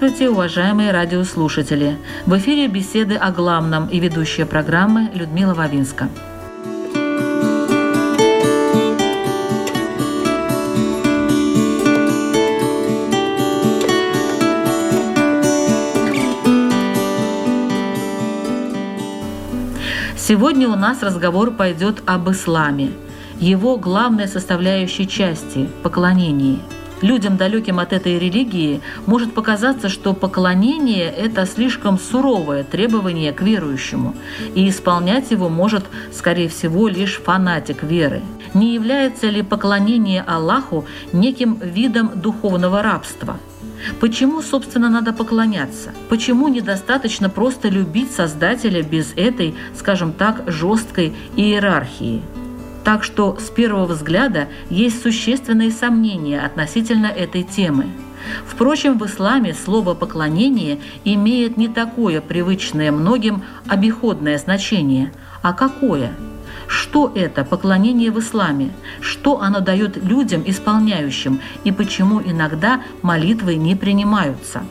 Здравствуйте, уважаемые радиослушатели! В эфире беседы о главном и ведущая программы Людмила Вавинска. Сегодня у нас разговор пойдет об исламе, его главной составляющей части – поклонении – Людям, далеким от этой религии, может показаться, что поклонение – это слишком суровое требование к верующему, и исполнять его может, скорее всего, лишь фанатик веры. Не является ли поклонение Аллаху неким видом духовного рабства? Почему, собственно, надо поклоняться? Почему недостаточно просто любить Создателя без этой, скажем так, жесткой иерархии? Так что с первого взгляда есть существенные сомнения относительно этой темы. Впрочем, в исламе слово «поклонение» имеет не такое привычное многим обиходное значение, а какое? Что это поклонение в исламе? Что оно дает людям, исполняющим, и почему иногда молитвы не принимаются?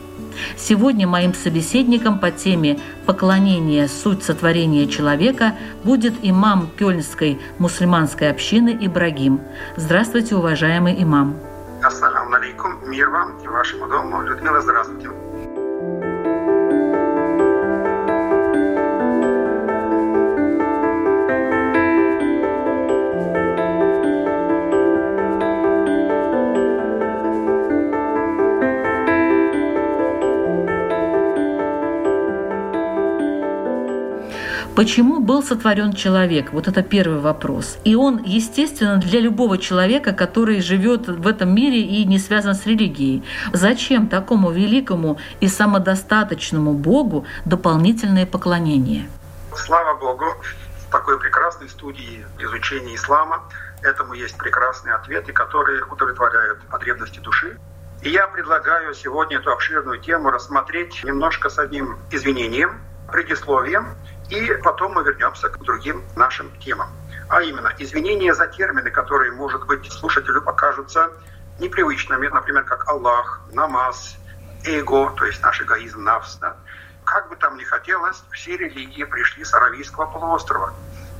Сегодня моим собеседником по теме «Поклонение. Суть сотворения человека» будет имам Кёльнской мусульманской общины Ибрагим. Здравствуйте, уважаемый имам. Ассаламу алейкум, мир вам и вашему дому. Людмила, здравствуйте. Почему был сотворен человек? Вот это первый вопрос. И он, естественно, для любого человека, который живет в этом мире и не связан с религией. Зачем такому великому и самодостаточному Богу дополнительное поклонение? Слава Богу, в такой прекрасной студии изучения ислама этому есть прекрасные ответы, которые удовлетворяют потребности души. И я предлагаю сегодня эту обширную тему рассмотреть немножко с одним извинением, предисловием, и потом мы вернемся к другим нашим темам. А именно, извинения за термины, которые, может быть, слушателю покажутся непривычными, например, как Аллах, намаз, эго, то есть наш эгоизм, навс. Да? Как бы там ни хотелось, все религии пришли с Аравийского полуострова.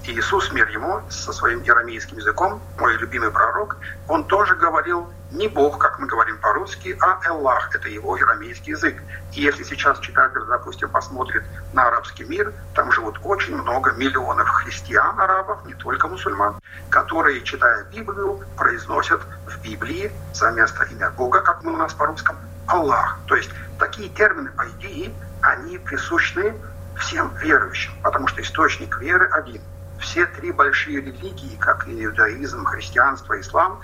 Иисус, мир ему, со своим иерамейским языком, мой любимый пророк, он тоже говорил не Бог, как мы говорим по-русски, а Эллах, это его иерамейский язык. И если сейчас читатель, допустим, посмотрит на арабский мир, там живут очень много миллионов христиан, арабов, не только мусульман, которые, читая Библию, произносят в Библии за место имя Бога, как мы у нас по-русски, Аллах. То есть такие термины, по идее, они присущны всем верующим, потому что источник веры один – все три большие религии, как и иудаизм, христианство, ислам,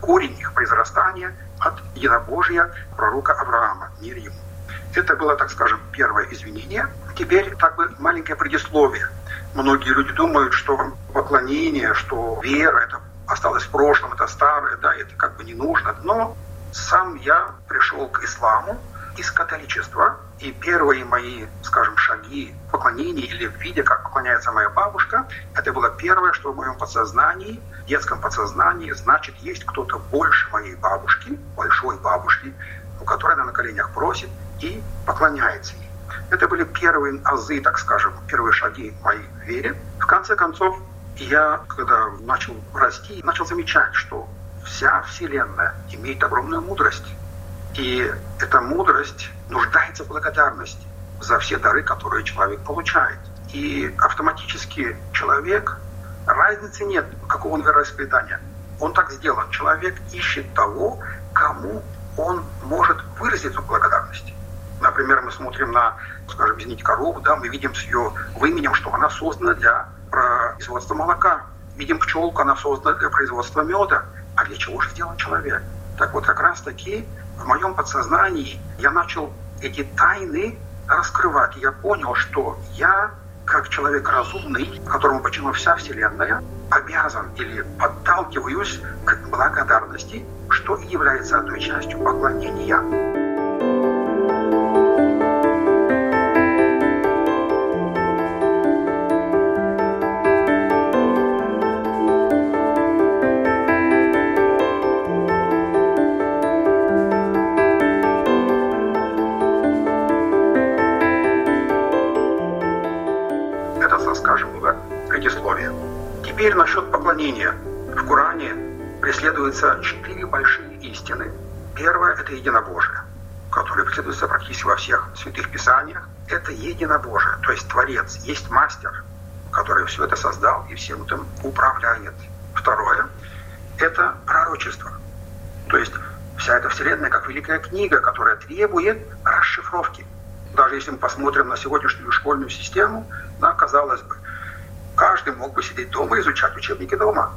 корень их произрастания от единобожия пророка Авраама, мир ему. Это было, так скажем, первое извинение. Теперь так бы маленькое предисловие. Многие люди думают, что поклонение, что вера, это осталось в прошлом, это старое, да, это как бы не нужно. Но сам я пришел к исламу из католичества, и первые мои, скажем, шаги поклонения или в виде, как поклоняется моя бабушка, это было первое, что в моем подсознании, детском подсознании, значит, есть кто-то больше моей бабушки, большой бабушки, у которой она на коленях просит и поклоняется ей. Это были первые азы, так скажем, первые шаги моей вере. В конце концов, я, когда начал расти, начал замечать, что вся Вселенная имеет огромную мудрость. И эта мудрость нуждается в благодарности за все дары, которые человек получает. И автоматически человек, разницы нет, какого он вероисповедания. Он так сделан. Человек ищет того, кому он может выразить эту благодарность. Например, мы смотрим на, скажем, извините, корову, да, мы видим с ее выменем, что она создана для производства молока. видим пчелку, она создана для производства меда. А для чего же сделан человек? Так вот, как раз таки в моем подсознании я начал эти тайны раскрывать. Я понял, что я, как человек разумный, которому почему вся Вселенная, обязан или подталкиваюсь к благодарности, что является одной частью поклонения. Теперь насчет поклонения. В Коране преследуются четыре большие истины. Первое – это единобожие, которое преследуется практически во всех святых писаниях. Это единобожие, то есть Творец, есть мастер, который все это создал и всем этим управляет. Второе – это пророчество. То есть вся эта Вселенная как великая книга, которая требует расшифровки. Даже если мы посмотрим на сегодняшнюю школьную систему, да, казалось бы, Каждый мог бы сидеть дома и изучать учебники дома.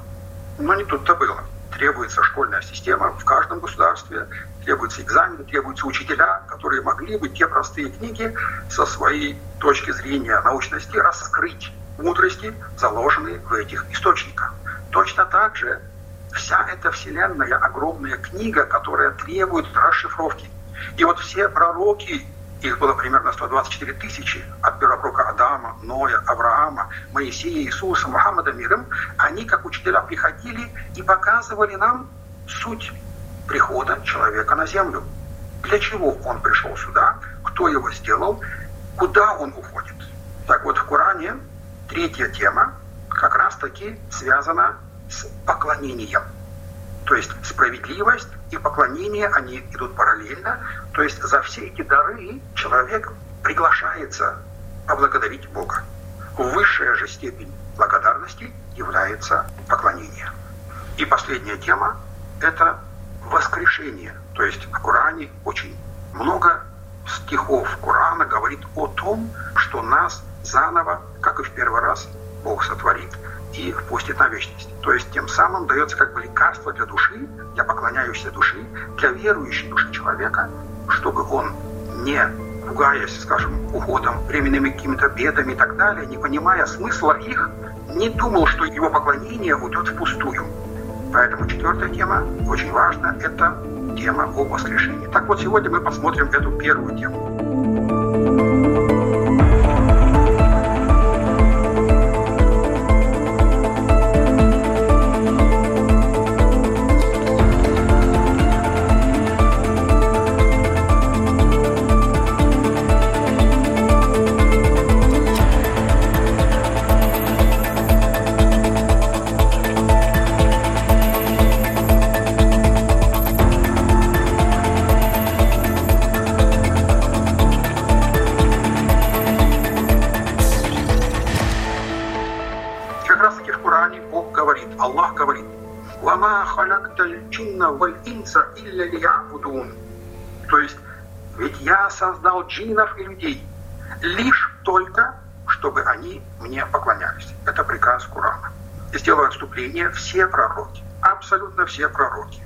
Но не тут-то было. Требуется школьная система в каждом государстве, требуются экзамены, требуются учителя, которые могли бы те простые книги со своей точки зрения научности раскрыть мудрости, заложенные в этих источниках. Точно так же вся эта вселенная огромная книга, которая требует расшифровки. И вот все пророки их было примерно 124 тысячи от первопрока Адама, Ноя, Авраама, Моисея, Иисуса, Мухаммада миром. Они, как учителя, приходили и показывали нам суть прихода человека на землю. Для чего он пришел сюда, кто его сделал, куда он уходит. Так вот, в Коране третья тема как раз-таки связана с поклонением. То есть справедливость и поклонение, они идут параллельно. То есть за все эти дары человек приглашается поблагодарить Бога. Высшая же степень благодарности является поклонение. И последняя тема – это воскрешение. То есть в Коране очень много стихов Корана говорит о том, что нас заново, как и в первый раз, Бог сотворит и впустит на вечность. То есть тем самым дается как бы лекарство для души, для поклоняющейся души, для верующей души человека, чтобы он не пугаясь, скажем, уходом, временными какими-то бедами и так далее, не понимая смысла их, не думал, что его поклонение уйдет впустую. Поэтому четвертая тема, очень важна, это тема о воскрешении. Так вот, сегодня мы посмотрим эту первую тему. То есть, ведь я создал джинов и людей лишь только, чтобы они мне поклонялись. Это приказ Курана. И сделаю отступление, все пророки, абсолютно все пророки,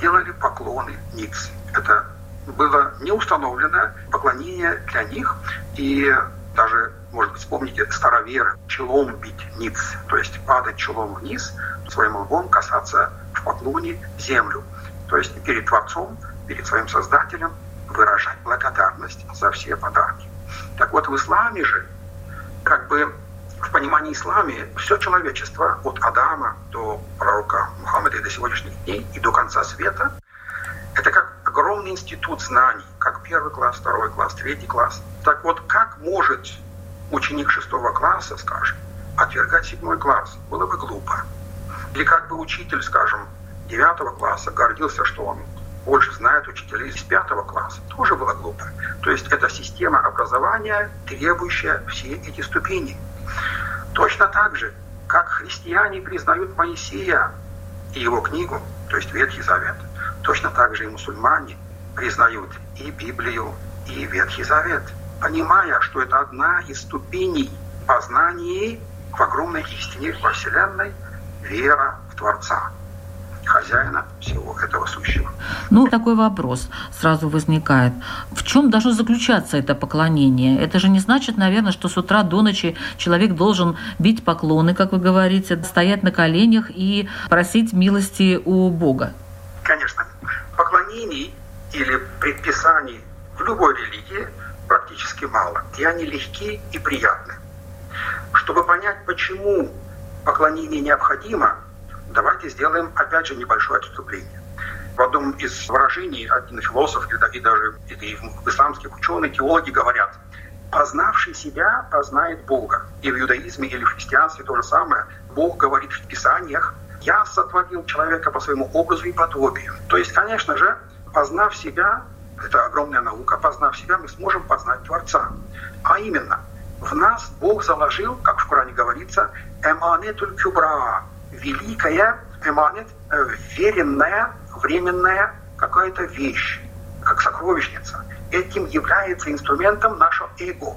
делали поклоны ниц. Это было не установлено поклонение для них, и даже, может быть, вспомните староверы, челом бить ниц, то есть падать челом вниз, своим лбом касаться в поклоне землю. То есть перед Творцом перед своим Создателем выражать благодарность за все подарки. Так вот, в исламе же, как бы в понимании исламе, все человечество от Адама до пророка Мухаммада и до сегодняшних дней и до конца света, это как огромный институт знаний, как первый класс, второй класс, третий класс. Так вот, как может ученик шестого класса, скажем, отвергать седьмой класс? Было бы глупо. Или как бы учитель, скажем, девятого класса гордился, что он больше знают учителей из пятого класса. Тоже было глупо. То есть это система образования, требующая все эти ступени. Точно так же, как христиане признают Моисея и его книгу, то есть Ветхий Завет, точно так же и мусульмане признают и Библию, и Ветхий Завет, понимая, что это одна из ступеней познания в огромной истине во Вселенной, вера в Творца, хозяина всего этого сущего. Ну, такой вопрос сразу возникает. В чем должно заключаться это поклонение? Это же не значит, наверное, что с утра до ночи человек должен бить поклоны, как вы говорите, стоять на коленях и просить милости у Бога. Конечно. Поклонений или предписаний в любой религии практически мало. И они легкие и приятны. Чтобы понять, почему поклонение необходимо, давайте сделаем опять же небольшое отступление. В одном из выражений один философ и даже и исламских ученых, теологи говорят, познавший себя познает Бога. И в иудаизме или в христианстве то же самое. Бог говорит в Писаниях, я сотворил человека по своему образу и подобию. То есть, конечно же, познав себя, это огромная наука, познав себя, мы сможем познать Творца. А именно, в нас Бог заложил, как в Коране говорится, эманетуль кюбра, великая эманет, э, веренная, временная какая-то вещь, как сокровищница. Этим является инструментом нашего эго.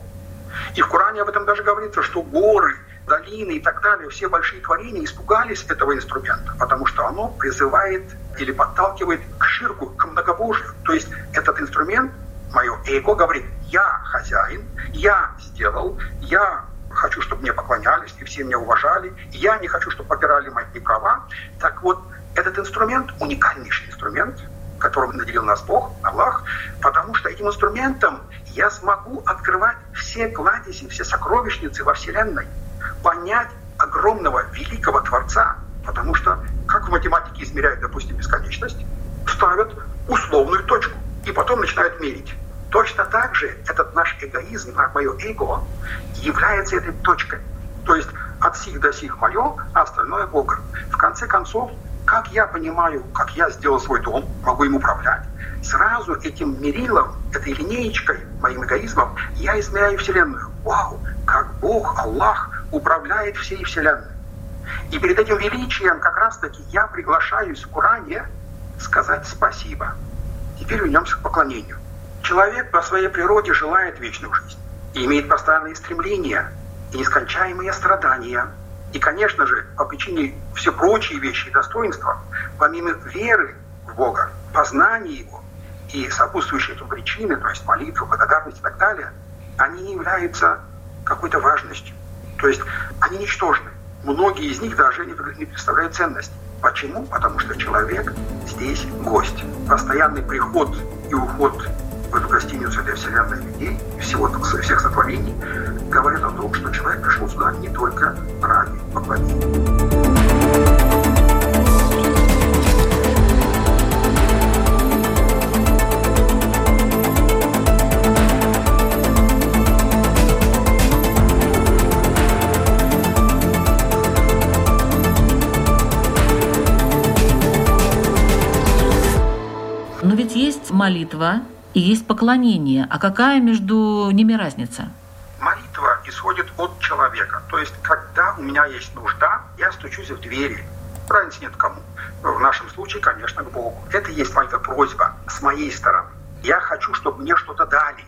И в Коране об этом даже говорится, что горы, долины и так далее, все большие творения испугались этого инструмента, потому что оно призывает или подталкивает к ширку, к многобожию. То есть этот инструмент, мое эго, говорит, я хозяин, я сделал, я хочу, чтобы мне поклонялись и все меня уважали, я не хочу, чтобы попирали мои права. Так вот, этот инструмент, уникальнейший инструмент, которым наделил нас Бог, Аллах, потому что этим инструментом я смогу открывать все кладези, все сокровищницы во Вселенной, понять огромного, великого Творца, потому что, как в математике измеряют, допустим, бесконечность, ставят условную точку и потом начинают мерить. Точно так же этот наш эгоизм, мое эго, является этой точкой. То есть от сих до сих мое, а остальное Бога. В конце концов, как я понимаю, как я сделал свой дом, могу им управлять, сразу этим мерилом, этой линеечкой, моим эгоизмом, я измеряю Вселенную. Вау, как Бог, Аллах управляет всей Вселенной. И перед этим величием как раз-таки я приглашаюсь в Коране сказать спасибо. Теперь вернемся к поклонению. Человек по своей природе желает вечную жизнь и имеет постоянные стремления и нескончаемые страдания. И, конечно же, по причине все прочие вещи и достоинства, помимо веры в Бога, познания Его и сопутствующие этому причины, то есть молитвы, благодарность и так далее, они не являются какой-то важностью. То есть они ничтожны. Многие из них даже не представляют ценность. Почему? Потому что человек здесь гость. Постоянный приход и уход эту гостиницу для вселенной людей и всего, всех сотворений говорят о том, что человек пришел сюда не только ради поклонения. молитва и есть поклонение. А какая между ними разница? Молитва исходит от человека. То есть, когда у меня есть нужда, я стучусь в двери. Разницы нет кому. В нашем случае, конечно, к Богу. Это есть моя просьба с моей стороны. Я хочу, чтобы мне что-то дали.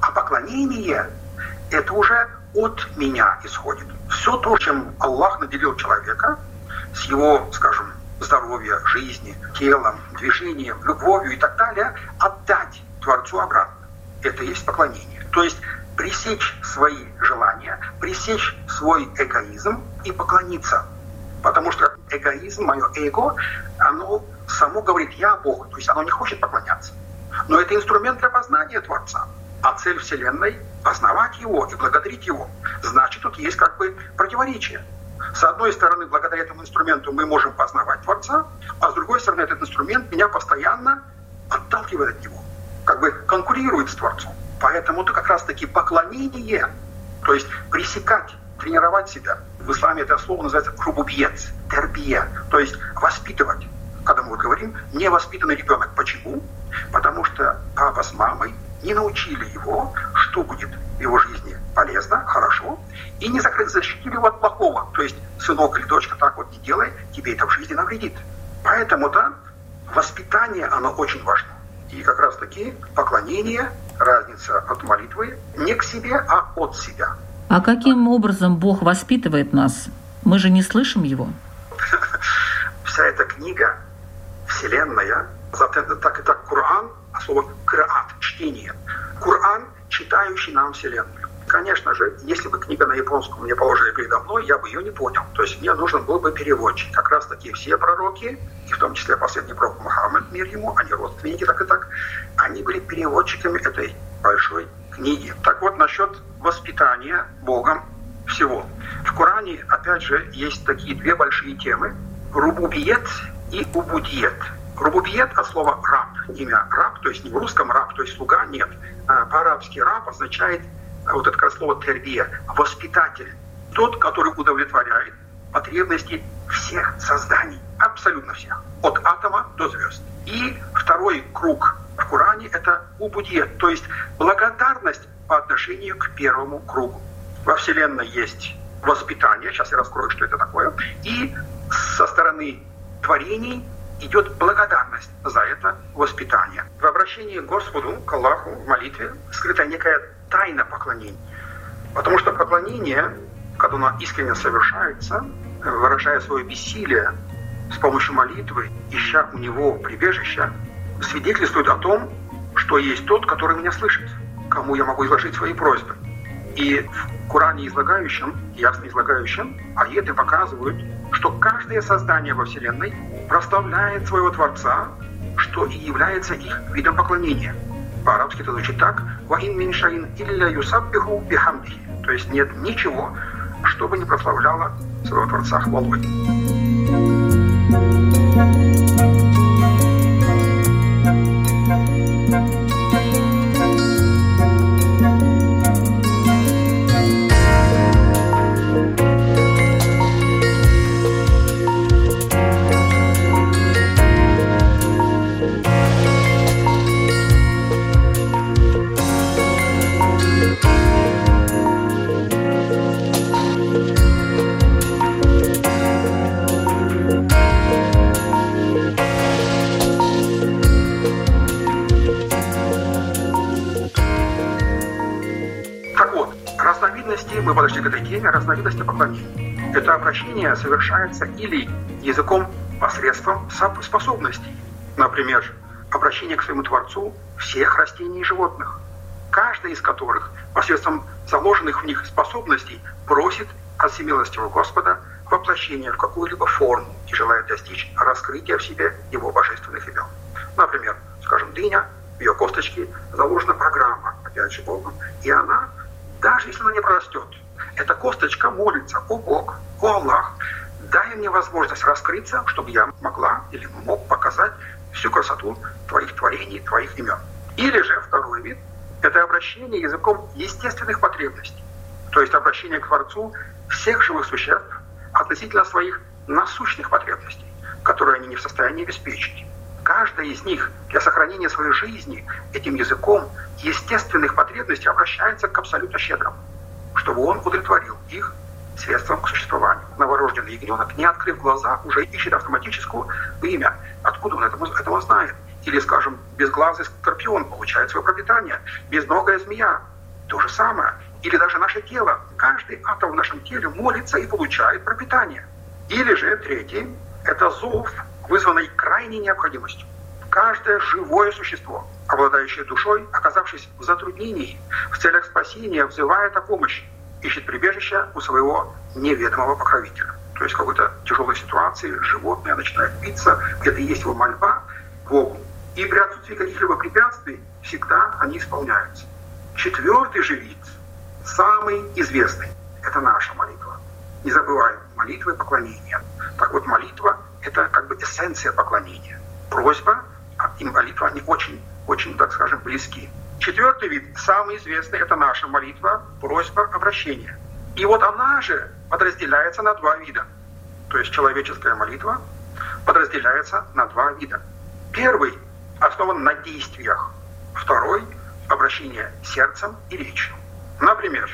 А поклонение – это уже от меня исходит. Все то, чем Аллах наделил человека, с его, скажем, здоровья, жизни, телом, движением, любовью и так далее, отдать Творцу обратно. Это есть поклонение. То есть пресечь свои желания, пресечь свой эгоизм и поклониться. Потому что эгоизм, мое эго, оно само говорит «я Бог», то есть оно не хочет поклоняться. Но это инструмент для познания Творца. А цель Вселенной – познавать Его и благодарить Его. Значит, тут есть как бы противоречие. С одной стороны, благодаря этому инструменту мы можем познавать Творца, а с другой стороны, этот инструмент меня постоянно отталкивает от него, как бы конкурирует с Творцом. Поэтому это как раз-таки поклонение, то есть пресекать, тренировать себя. В исламе это слово называется рубубьец, тербия, то есть воспитывать. Когда мы говорим, невоспитанный ребенок. Почему? Потому что папа с мамой не научили его, что будет в его жизни полезно, хорошо, и не защитили его от плохого. То есть, сынок или дочка, так вот не делай, тебе это в жизни навредит. Поэтому, да, воспитание, оно очень важно. И как раз таки поклонение, разница от молитвы не к себе, а от себя. А каким образом Бог воспитывает нас? Мы же не слышим Его. вся эта книга, Вселенная, так и так Коран, а слово «краат» — чтение. Коран, читающий нам Вселенную. Конечно же, если бы книга на японском мне положили передо мной, я бы ее не понял. То есть мне нужен был бы переводчик. Как раз таки все пророки, и в том числе последний пророк Мухаммад, мир ему, они родственники так и так, они были переводчиками этой большой книги. Так вот, насчет воспитания Богом всего. В Коране, опять же, есть такие две большие темы. Рубубиет и убудиет. Рубубиет от слова раб, имя раб, то есть не в русском раб, то есть слуга, нет. А по-арабски раб означает вот это как слово тербия, воспитатель, тот, который удовлетворяет потребности всех созданий, абсолютно всех, от атома до звезд. И второй круг в Коране – это убудьет, то есть благодарность по отношению к первому кругу. Во Вселенной есть воспитание, сейчас я раскрою, что это такое, и со стороны творений идет благодарность за это воспитание. В обращении к Господу, к Аллаху, в молитве скрыта некая тайна поклонения. Потому что поклонение, когда оно искренне совершается, выражая свое бессилие с помощью молитвы, ища у него прибежища, свидетельствует о том, что есть тот, который меня слышит, кому я могу изложить свои просьбы. И в Коране излагающем, ясно излагающем, аеты показывают, что каждое создание во Вселенной прославляет своего Творца, что и является их видом поклонения. По-арабски это звучит так «Ваин миншаин илля юсаббиху бихамдихи». То есть нет ничего, что бы не прославляло своего Творца хвалой. Это обращение совершается или языком посредством способностей. Например, обращение к своему Творцу всех растений и животных, каждый из которых посредством заложенных в них способностей просит от всемилостивого Господа воплощения в какую-либо форму и желает достичь раскрытия в себе его божественных имен. Например, скажем, дыня, в ее косточке заложена программа, опять же Богом, и она, даже если она не прорастет, эта косточка молится, о Бог, возможность раскрыться, чтобы я могла или мог показать всю красоту твоих творений, твоих имен. Или же второй вид – это обращение языком естественных потребностей, то есть обращение к Творцу всех живых существ относительно своих насущных потребностей, которые они не в состоянии обеспечить. Каждая из них для сохранения своей жизни этим языком естественных потребностей обращается к абсолютно щедрому чтобы он удовлетворил их средством к существованию. Новорожденный ягненок, не открыв глаза, уже ищет автоматическую имя. Откуда он этого, этого знает? Или, скажем, безглазый скорпион получает свое пропитание, безногая змея. То же самое. Или даже наше тело. Каждый атом в нашем теле молится и получает пропитание. Или же третий – это зов, вызванный крайней необходимостью. Каждое живое существо, обладающее душой, оказавшись в затруднении, в целях спасения, взывает о помощи, ищет прибежище у своего неведомого покровителя. То есть в какой-то тяжелой ситуации животное начинает биться, где-то есть его мольба Богу. И при отсутствии каких-либо препятствий всегда они исполняются. Четвертый же вид, самый известный, это наша молитва. Не забываем, молитва и поклонение. Так вот, молитва – это как бы эссенция поклонения. Просьба и молитва, они очень, очень, так скажем, близки. Четвертый вид, самый известный, это наша молитва, просьба, обращение. И вот она же подразделяется на два вида. То есть человеческая молитва подразделяется на два вида. Первый основан на действиях. Второй – обращение сердцем и речью. Например,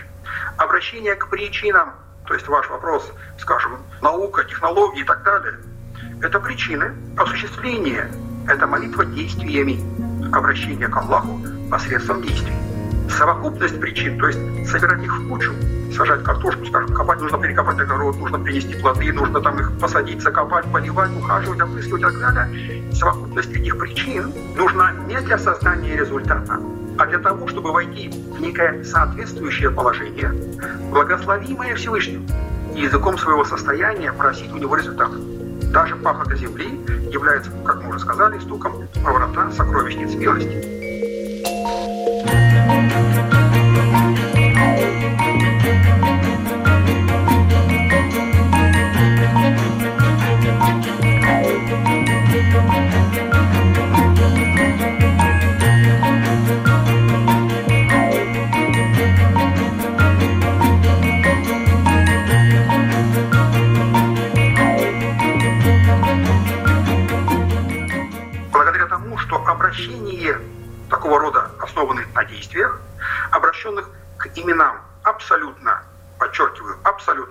обращение к причинам, то есть ваш вопрос, скажем, наука, технологии и так далее, это причины осуществления это молитва действиями, обращение к Аллаху посредством действий. совокупность причин, то есть собирать их в кучу, сажать картошку, скажем, копать, нужно перекопать огород, нужно принести плоды, нужно там их посадить, закопать, поливать, ухаживать, опрыскивать и так далее. Совокупность этих причин нужна не для создания результата, а для того, чтобы войти в некое соответствующее положение, благословимое Всевышним, и языком своего состояния просить у него результат. Даже пахота земли является, как мы уже сказали, стуком поворота сокровищниц милости.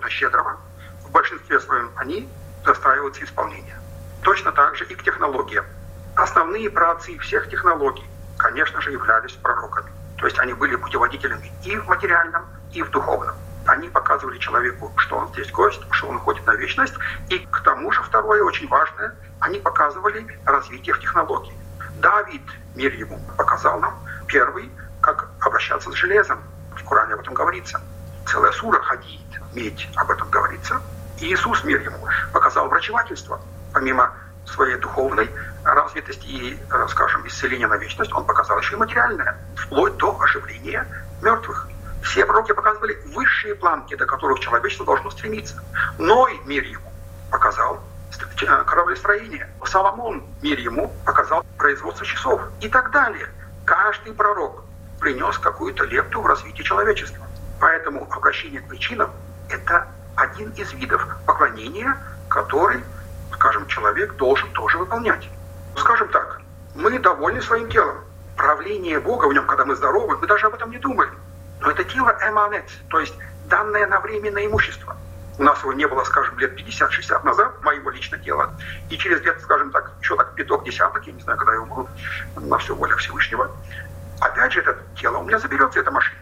Щедрого, в большинстве своем они застраиваются исполнения. Точно так же и к технологиям. Основные праотцы всех технологий, конечно же, являлись пророками. То есть они были путеводителями и в материальном, и в духовном. Они показывали человеку, что он здесь гость, что он уходит на вечность. И к тому же, второе, очень важное, они показывали развитие в технологии. Давид, мир ему, показал нам первый, как обращаться с железом. В Коране об этом говорится. Целая сура ходит медь, об этом говорится. И Иисус, мир ему, показал врачевательство. Помимо своей духовной развитости и, э, скажем, исцеления на вечность, он показал еще и материальное, вплоть до оживления мертвых. Все пророки показывали высшие планки, до которых человечество должно стремиться. Ной, мир ему, показал э, кораблестроение. Соломон, мир ему, показал производство часов и так далее. Каждый пророк принес какую-то лепту в развитие человечества. Поэтому обращение к причинам это один из видов поклонения, который, скажем, человек должен тоже выполнять. Скажем так, мы довольны своим телом. Правление Бога в нем, когда мы здоровы, мы даже об этом не думаем. Но это тело эманет, то есть данное на временное имущество. У нас его не было, скажем, лет 50-60 назад, моего лично тела. И через лет, скажем так, еще так пяток, десяток, я не знаю, когда я умру, на все воля Всевышнего. Опять же, это тело у меня заберется, эта машина.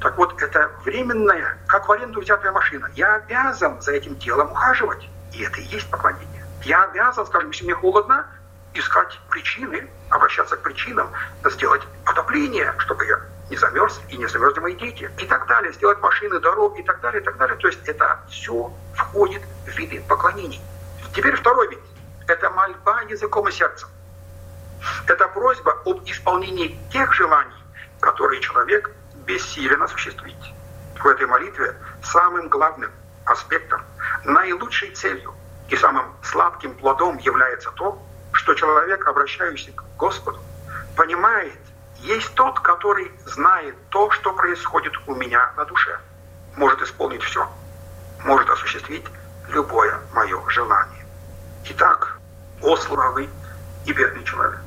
Так вот, это временная, как в аренду взятая машина. Я обязан за этим телом ухаживать. И это и есть поклонение. Я обязан, скажем, если мне холодно, искать причины, обращаться к причинам, сделать отопление, чтобы я не замерз и не замерзли мои дети. И так далее. Сделать машины, дороги и так далее, и так далее. То есть это все входит в виды поклонений. Теперь второй вид. Это мольба языком и сердцем. Это просьба об исполнении тех желаний, которые человек бессилен осуществить. В этой молитве самым главным аспектом, наилучшей целью и самым сладким плодом является то, что человек, обращающийся к Господу, понимает, есть тот, который знает то, что происходит у меня на душе, может исполнить все, может осуществить любое мое желание. Итак, о славный и бедный человек,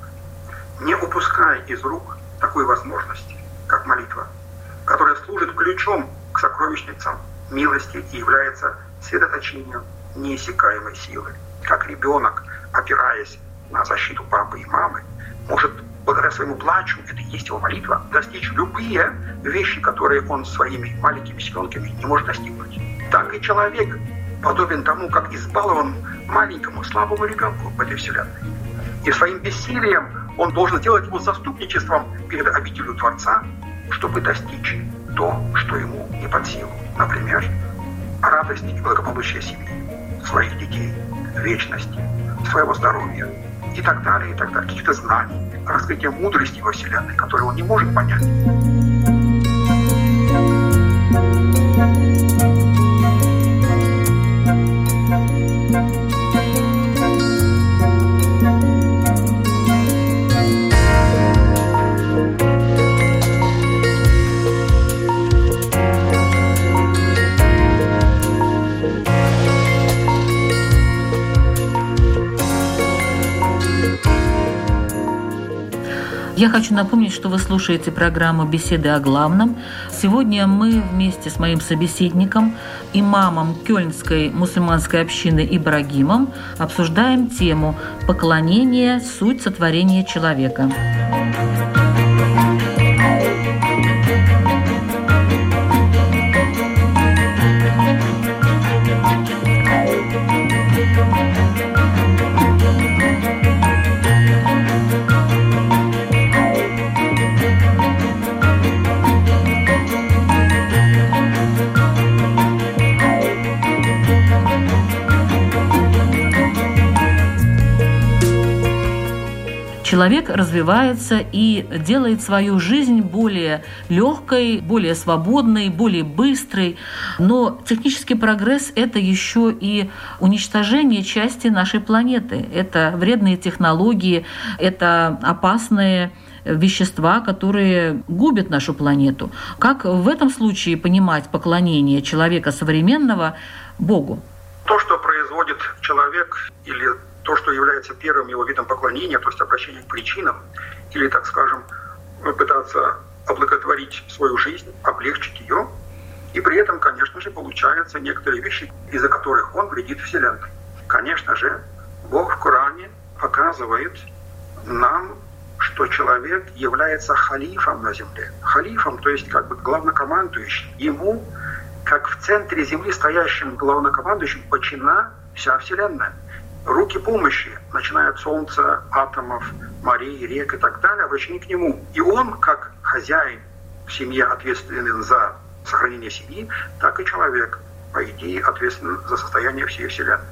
не упускай из рук такой возможности, как молитва – которая служит ключом к сокровищницам милости и является средоточением неиссякаемой силы. Как ребенок, опираясь на защиту папы и мамы, может благодаря своему плачу, это и есть его молитва, достичь любые вещи, которые он своими маленькими силенками не может достигнуть. Так и человек подобен тому, как избалован маленькому слабому ребенку в этой вселенной. И своим бессилием он должен делать его заступничеством перед обителью Творца, чтобы достичь то, что ему не под силу. Например, радость и благополучие семьи, своих детей, вечности, своего здоровья и так далее, и так далее. Каких-то знаний, раскрытие мудрости во Вселенной, которые он не может понять. Я хочу напомнить, что вы слушаете программу «Беседы о главном». Сегодня мы вместе с моим собеседником, имамом Кёльнской мусульманской общины Ибрагимом, обсуждаем тему «Поклонение. Суть сотворения человека». Человек развивается и делает свою жизнь более легкой, более свободной, более быстрой. Но технический прогресс – это еще и уничтожение части нашей планеты. Это вредные технологии, это опасные вещества, которые губят нашу планету. Как в этом случае понимать поклонение человека современного Богу? То, что производит человек или то, что является первым его видом поклонения, то есть обращение к причинам, или, так скажем, пытаться облаготворить свою жизнь, облегчить ее, и при этом, конечно же, получаются некоторые вещи, из-за которых он вредит Вселенной. Конечно же, Бог в Коране показывает нам, что человек является халифом на земле. Халифом, то есть как бы главнокомандующим. Ему, как в центре земли стоящим главнокомандующим, почина вся Вселенная руки помощи, начиная от солнца, атомов, морей, рек и так далее, обращены к нему. И он, как хозяин в семье, ответственен за сохранение семьи, так и человек, по идее, ответственен за состояние всей Вселенной.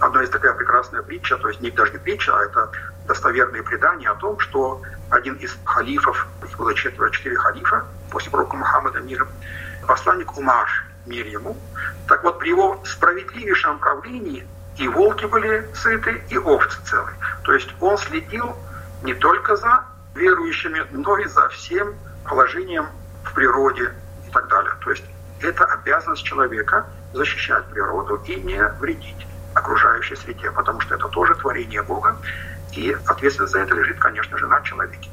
Одна из такая прекрасная притча, то есть не даже не притча, а это достоверные предания о том, что один из халифов, их было четверо, четыре халифа, после пророка Мухаммада мира, посланник Умаш, мир ему, так вот при его справедливейшем правлении и волки были сыты, и овцы целые. То есть он следил не только за верующими, но и за всем положением в природе и так далее. То есть это обязанность человека защищать природу и не вредить окружающей среде, потому что это тоже творение Бога, и ответственность за это лежит, конечно же, на человеке.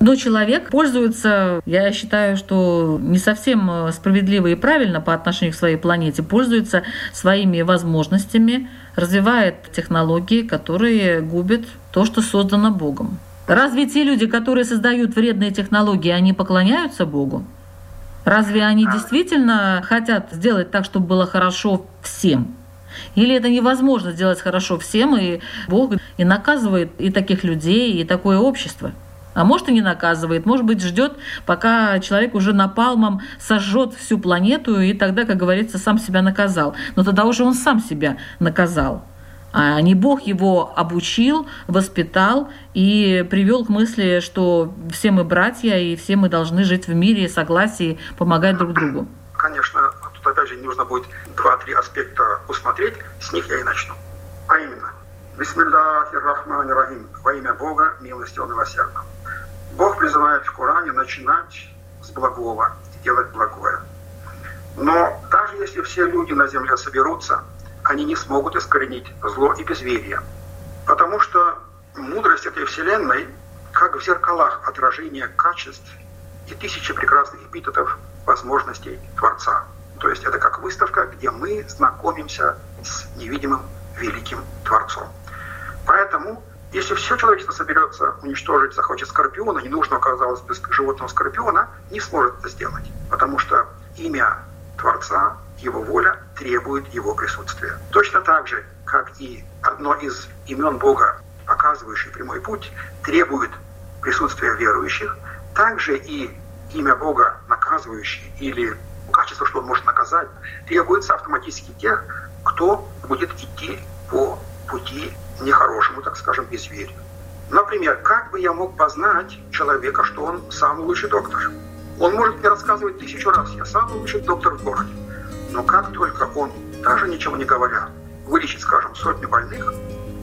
Но человек пользуется, я считаю, что не совсем э, справедливо и правильно по отношению к своей планете, пользуется своими возможностями, развивает технологии, которые губят то, что создано Богом. Разве те люди, которые создают вредные технологии, они поклоняются Богу? Разве они действительно хотят сделать так, чтобы было хорошо всем? Или это невозможно сделать хорошо всем, и Бог и наказывает и таких людей, и такое общество? А может и не наказывает, может быть ждет, пока человек уже напалмом сожжет всю планету, и тогда, как говорится, сам себя наказал. Но тогда уже он сам себя наказал. А не Бог его обучил, воспитал и привел к мысли, что все мы братья, и все мы должны жить в мире, согласии, помогать друг другу. Конечно, тут опять же нужно будет два-три аспекта усмотреть, с них я и начну. А именно, Бисмиллахи Рахмани Рахим, во имя Бога, милостивого милосердного. Призывает в Коране начинать с благого делать благое. Но даже если все люди на земле соберутся, они не смогут искоренить зло и безверие. Потому что мудрость этой вселенной, как в зеркалах отражение качеств и тысячи прекрасных эпитетов возможностей Творца. То есть это как выставка, где мы знакомимся с невидимым великим Творцом. Поэтому если все человечество соберется уничтожить, захочет скорпиона, ненужного, казалось бы, животного скорпиона, не сможет это сделать. Потому что имя Творца, его воля требует его присутствия. Точно так же, как и одно из имен Бога, показывающее прямой путь, требует присутствия верующих, также и имя Бога, наказывающее или качество, что он может наказать, требуется автоматически тех, кто будет идти по пути нехорошему, так скажем, безверию. Например, как бы я мог познать человека, что он самый лучший доктор? Он может мне рассказывать тысячу раз, я самый лучший доктор в городе. Но как только он, даже ничего не говоря, вылечит, скажем, сотню больных,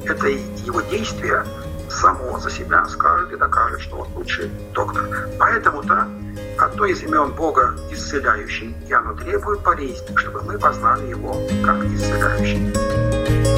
это его действие само за себя скажет и докажет, что он лучший доктор. Поэтому-то одно из имен Бога исцеляющий, и оно требует болезни, чтобы мы познали его как исцеляющий.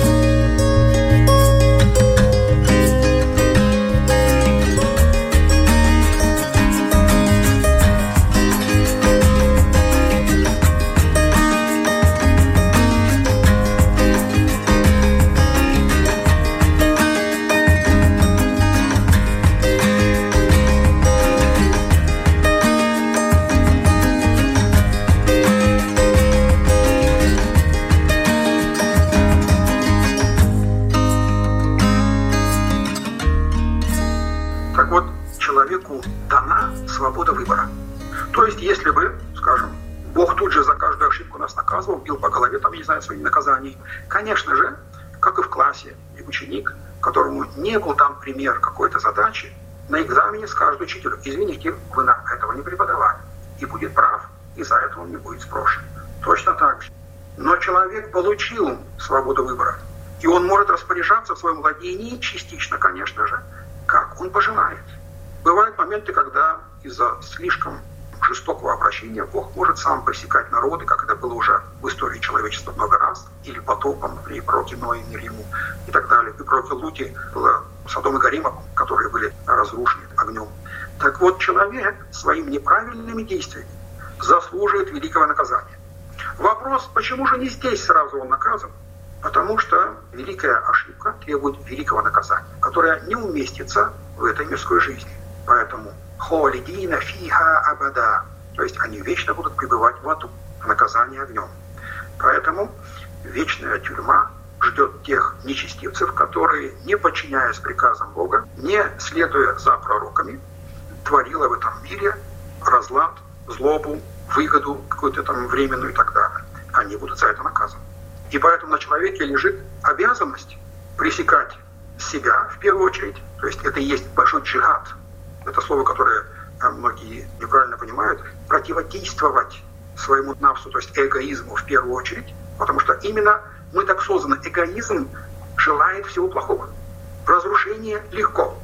Скажет учителю, извините, вы нам этого не преподавали. И будет прав, и за это он не будет спрошен. Точно так же. Но человек получил свободу выбора, и он может распоряжаться в своем владении частично, конечно же, как он пожелает. Бывают моменты, когда из-за слишком жестокого обращения Бог может сам пресекать народы, как это было уже в истории человечества много раз, или потопом при пророке Ное, мир ему, и так далее. И пророке Луте было Содом и Горима, которые были разрушены огнем. Так вот, человек своими неправильными действиями заслуживает великого наказания. Вопрос, почему же не здесь сразу он наказан? Потому что великая ошибка требует великого наказания, которое не уместится в этой мирской жизни. Поэтому холидина фиха абада, то есть они вечно будут пребывать в аду, в наказании огнем. Поэтому вечная тюрьма ждет тех нечестивцев, которые, не подчиняясь приказам Бога, не следуя за пророками, творила в этом мире разлад, злобу, выгоду какую-то там временную и так далее. Они будут за это наказаны. И поэтому на человеке лежит обязанность пресекать себя в первую очередь. То есть это и есть большой джихад. Это слово, которое э, многие неправильно понимают. Противодействовать своему навсу, то есть эгоизму в первую очередь. Потому что именно мы так созданы. Эгоизм желает всего плохого. Разрушение легко.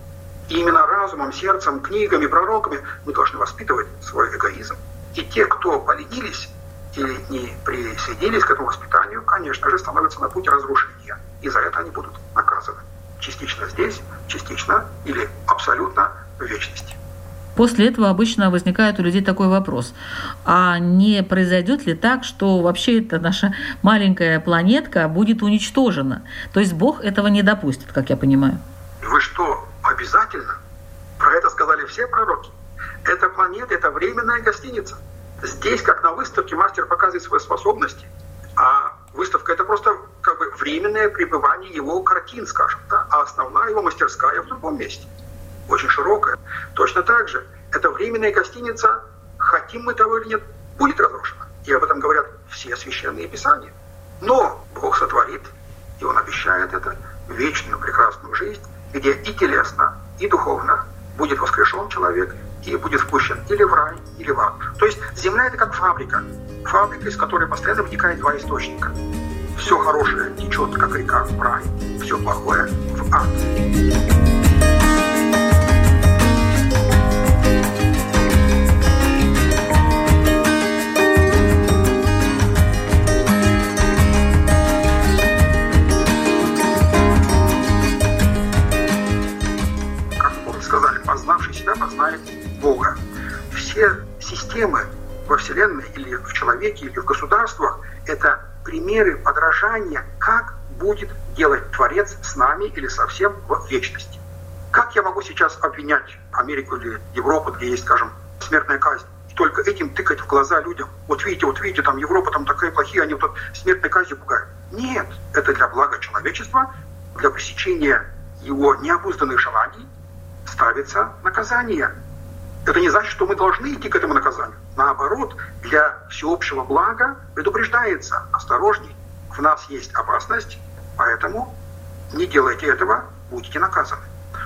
И именно разумом, сердцем, книгами, пророками мы должны воспитывать свой эгоизм. И те, кто поленились или не присоединились к этому воспитанию, конечно же, становятся на путь разрушения. И за это они будут наказаны. Частично здесь, частично или абсолютно в вечности. После этого обычно возникает у людей такой вопрос. А не произойдет ли так, что вообще эта наша маленькая планетка будет уничтожена? То есть Бог этого не допустит, как я понимаю. Вы что, обязательно? Про это сказали все пророки. Эта планета – это временная гостиница. Здесь, как на выставке, мастер показывает свои способности, а выставка – это просто как бы временное пребывание его картин, скажем, да? а основная его мастерская в другом месте, очень широкая. Точно так же, эта временная гостиница, хотим мы того или нет, будет разрушена. И об этом говорят все священные писания. Но Бог сотворит, и Он обещает это, вечную прекрасную жизнь, где и телесно, и духовно будет воскрешен человек, и будет впущен или в рай, или в ад. То есть земля это как фабрика. Фабрика, из которой постоянно вытекает два источника. Все хорошее течет, как река, в рай, все плохое в ад. Системы во Вселенной или в человеке, или в государствах – это примеры подражания, как будет делать Творец с нами или совсем в вечности. Как я могу сейчас обвинять Америку или Европу, где есть, скажем, смертная казнь, только этим тыкать в глаза людям? Вот видите, вот видите, там Европа там такая плохие, они вот смертной казнью пугают. Нет, это для блага человечества, для пресечения его необузданных желаний ставится наказание – это не значит, что мы должны идти к этому наказанию. Наоборот, для всеобщего блага предупреждается, осторожней, в нас есть опасность, поэтому не делайте этого, будете наказаны.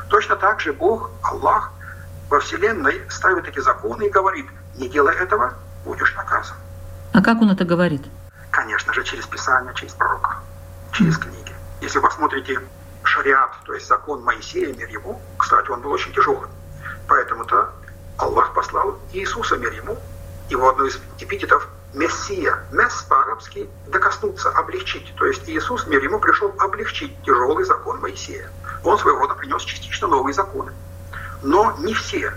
Точно так же Бог, Аллах, во Вселенной ставит эти законы и говорит, не делай этого, будешь наказан. А как он это говорит? Конечно же, через Писание, через пророков, через книги. Если вы посмотрите шариат, то есть закон Моисея, мир ему, кстати, он был очень тяжелым. Поэтому-то Аллах послал Иисуса мир ему, его одно из эпитетов Мессия. Месс по-арабски «докоснуться», «облегчить». То есть Иисус мир ему пришел облегчить тяжелый закон Моисея. Он своего рода принес частично новые законы. Но не все.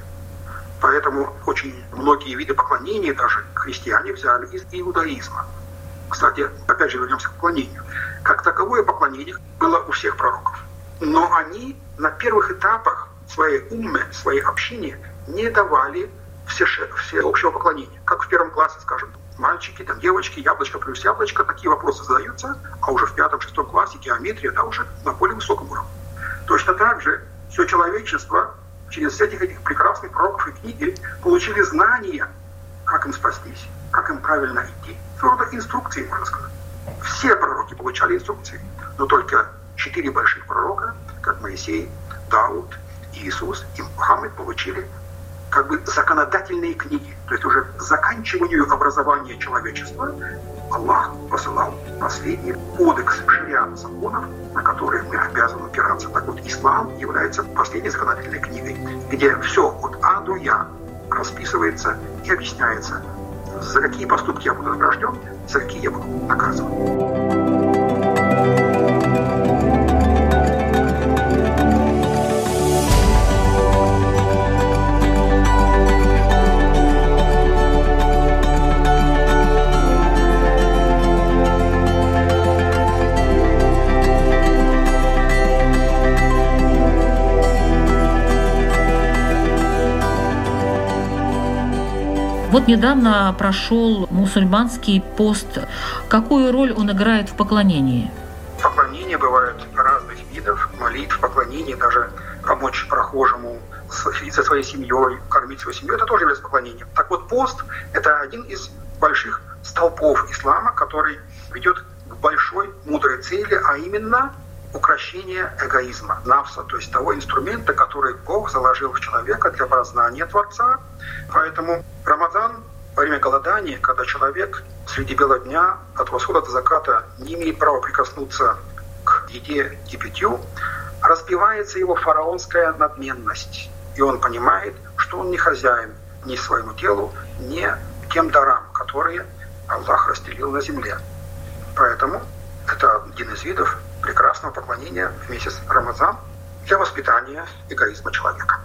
Поэтому очень многие виды поклонения даже христиане взяли из иудаизма. Кстати, опять же вернемся к поклонению. Как таковое поклонение было у всех пророков. Но они на первых этапах своей умме, своей общине не давали все, все общего поклонения. Как в первом классе, скажем, мальчики, там девочки, яблочко плюс яблочко, такие вопросы задаются, а уже в пятом-шестом классе геометрия, да, уже на более высоком уровне. Точно так же все человечество через этих, этих прекрасных пророков и книги получили знания, как им спастись, как им правильно идти. Рода инструкции, можно сказать. Все пророки получали инструкции, но только четыре больших пророка как Моисей, Дауд, Иисус и Мухаммед получили как бы законодательные книги. То есть уже к заканчиванию образования человечества Аллах посылал последний кодекс шариат законов, на которые мы обязаны опираться. Так вот, ислам является последней законодательной книгой, где все от А до Я расписывается и объясняется, за какие поступки я буду награжден, за какие я буду наказан. Вот недавно прошел мусульманский пост. Какую роль он играет в поклонении? Поклонение бывает разных видов. Молитв, поклонение, даже помочь прохожему со своей семьей, кормить свою семью, это тоже является поклонением. Так вот, пост – это один из больших столпов ислама, который ведет к большой мудрой цели, а именно укращение эгоизма, навса, то есть того инструмента, который Бог заложил в человека для познания Творца. Поэтому Рамадан во время голодания, когда человек среди бела дня от восхода до заката не имеет права прикоснуться к еде и питью, разбивается его фараонская надменность. И он понимает, что он не хозяин ни своему телу, ни тем дарам, которые Аллах расстелил на земле. Поэтому это один из видов прекрасного поклонения в месяц Рамазан для воспитания эгоизма человека.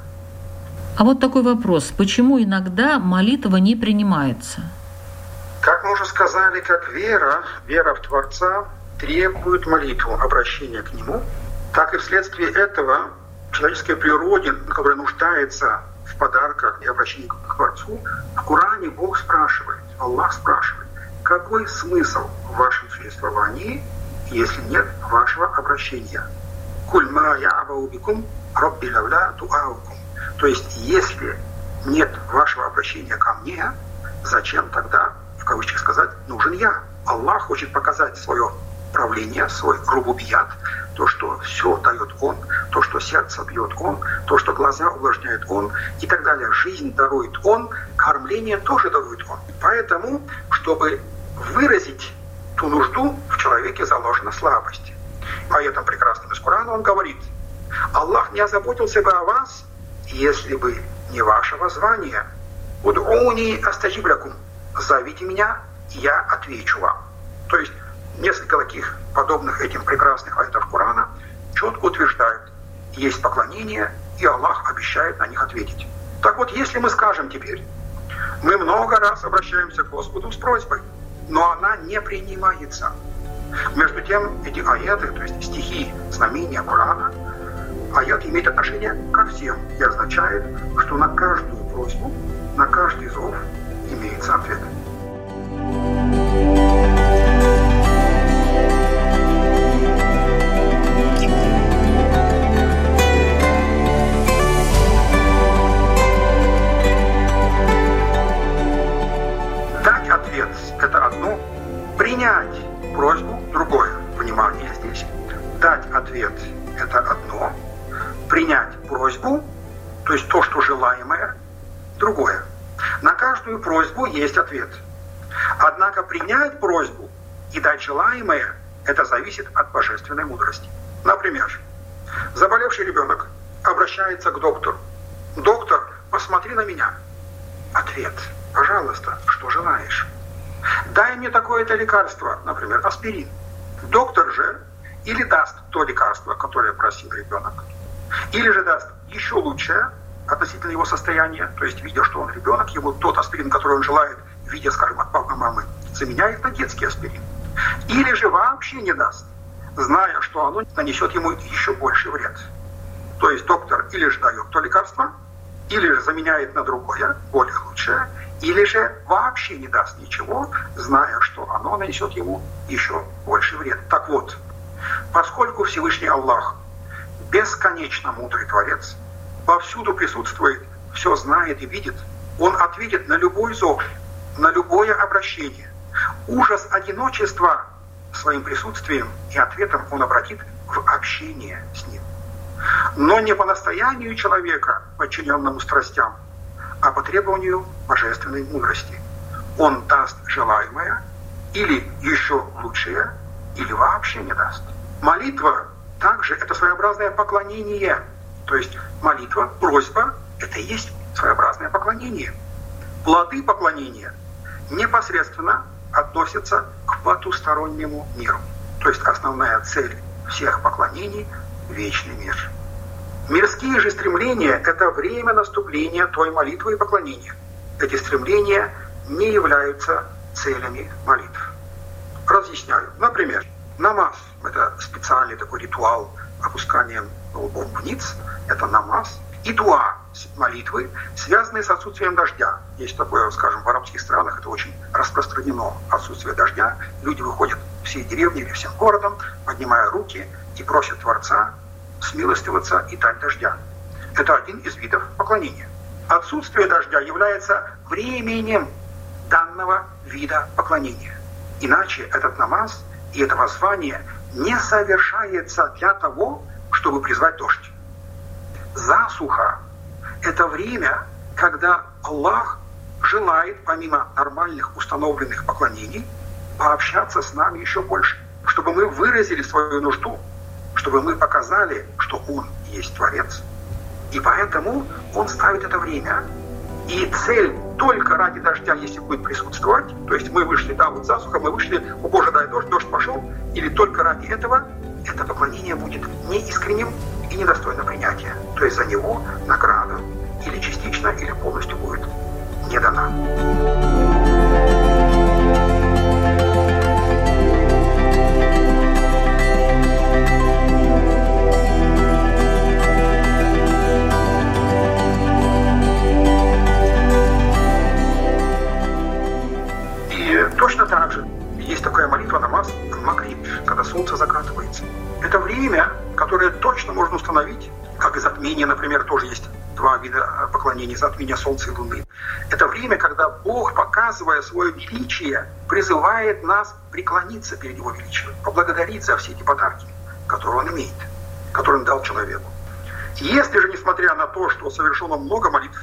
А вот такой вопрос. Почему иногда молитва не принимается? Как мы уже сказали, как вера, вера в Творца требует молитву, обращения к Нему, так и вследствие этого человеческой природе, которая нуждается в подарках и обращении к Творцу, в Коране Бог спрашивает, Аллах спрашивает, какой смысл в вашем существовании – если нет вашего обращения. Кульма я'баубикум робби лавля туаукум. То есть, если нет вашего обращения ко мне, зачем тогда, в кавычках сказать, нужен я? Аллах хочет показать свое правление, свой рубубият, то, что все дает Он, то, что сердце бьет Он, то, что глаза увлажняет Он и так далее. Жизнь дарует Он, кормление тоже дарует Он. Поэтому, чтобы выразить ту нужду в человеке заложена слабость. Этом прекрасном из Корана он говорит, Аллах не озаботился бы о вас, если бы не ваше воззвание. Уд'уни астаджиблякум. Зовите меня, и я отвечу вам. То есть несколько таких подобных этим прекрасных аятов Корана четко утверждают, есть поклонение, и Аллах обещает на них ответить. Так вот, если мы скажем теперь, мы много раз обращаемся к Господу с просьбой, но она не принимается. Между тем, эти аяты, то есть стихи, знамения Корана, аят имеет отношение ко всем и означает, что на каждую просьбу, на каждый зов имеется ответ. ответ – это одно, принять просьбу, то есть то, что желаемое, другое. На каждую просьбу есть ответ. Однако принять просьбу и дать желаемое – это зависит от божественной мудрости. Например, заболевший ребенок обращается к доктору. Доктор, посмотри на меня. Ответ. Пожалуйста, что желаешь? Дай мне такое-то лекарство, например, аспирин. Доктор же или даст то лекарство, которое просил ребенок, или же даст еще лучшее относительно его состояния, то есть видя, что он ребенок, ему тот аспирин, который он желает, видя, скажем, от папы, мамы, заменяет на детский аспирин. Или же вообще не даст, зная, что оно нанесет ему еще больше вред. То есть доктор или же дает то лекарство, или же заменяет на другое, более лучшее, или же вообще не даст ничего, зная, что оно нанесет ему еще больше вред. Так вот, Поскольку Всевышний Аллах бесконечно мудрый Творец, повсюду присутствует, все знает и видит, Он ответит на любой зов, на любое обращение. Ужас одиночества своим присутствием и ответом Он обратит в общение с Ним. но не по настоянию человека, подчиненному страстям, а по требованию божественной мудрости. Он даст желаемое или еще лучшее, или вообще не даст. Молитва также это своеобразное поклонение. То есть молитва, просьба – это и есть своеобразное поклонение. Плоды поклонения непосредственно относятся к потустороннему миру. То есть основная цель всех поклонений – вечный мир. Мирские же стремления – это время наступления той молитвы и поклонения. Эти стремления не являются целями молитв. Разъясняю. Например, намаз – это специальный такой ритуал опускания лбом вниз. Это намаз. И дуа – молитвы, связанные с отсутствием дождя. Есть такое, скажем, в арабских странах это очень распространено, отсутствие дождя. Люди выходят всей деревни или всем городом, поднимая руки и просят Творца смилостиваться и дать дождя. Это один из видов поклонения. Отсутствие дождя является временем данного вида поклонения. Иначе этот намаз и это воззвание не совершается для того, чтобы призвать дождь. Засуха – это время, когда Аллах желает, помимо нормальных установленных поклонений, пообщаться с нами еще больше, чтобы мы выразили свою нужду чтобы мы показали, что Он есть Творец. И поэтому Он ставит это время. И цель только ради дождя, если будет присутствовать, то есть мы вышли, да, вот засуха, мы вышли, о Боже, дай дождь, дождь пошел, или только ради этого, это поклонение будет неискренним и недостойно принятия. То есть за него награда или частично, или поклонения, затмения Солнца и Луны. Это время, когда Бог, показывая свое величие, призывает нас преклониться перед Его величием, поблагодарить за все эти подарки, которые Он имеет, которые Он дал человеку. Если же, несмотря на то, что совершено много молитв,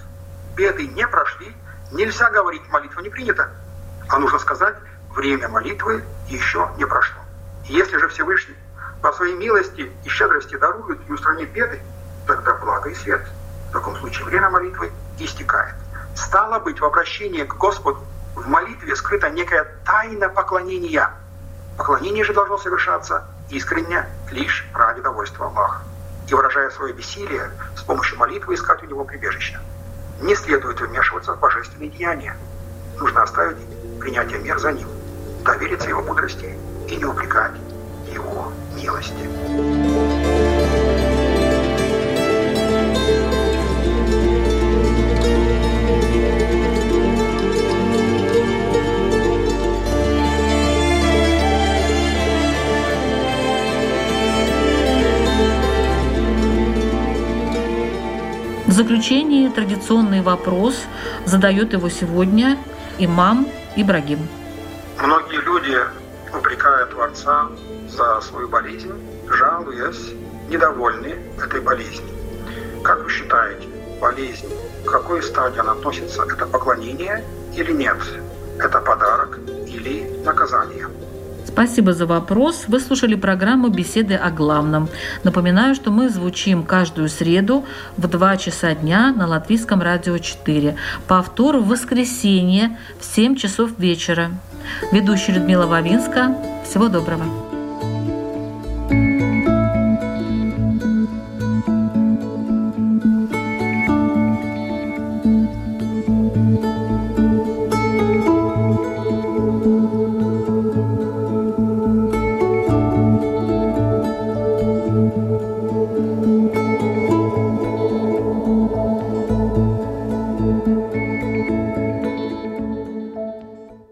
беды не прошли, нельзя говорить, молитва не принята, а нужно сказать, время молитвы еще не прошло. Если же Всевышний по своей милости и щедрости дарует и устранит беды, тогда благо и свет. В таком случае время молитвы истекает. Стало быть, в обращении к Господу в молитве скрыта некая тайна поклонения. Поклонение же должно совершаться искренне лишь ради довольства Аллаха. И выражая свое бессилие, с помощью молитвы искать у него прибежище. Не следует вмешиваться в божественные деяния. Нужно оставить принятия мер за ним, довериться его мудрости и не упрекать его милости. В заключение традиционный вопрос задает его сегодня имам Ибрагим. Многие люди упрекают Творца за свою болезнь, жалуясь, недовольны этой болезнью. Как вы считаете, болезнь, к какой стадии она относится? Это поклонение или нет? Это подарок или наказание? Спасибо за вопрос. Вы слушали программу «Беседы о главном». Напоминаю, что мы звучим каждую среду в 2 часа дня на Латвийском радио 4. Повтор в воскресенье в 7 часов вечера. Ведущая Людмила Вавинска. Всего доброго.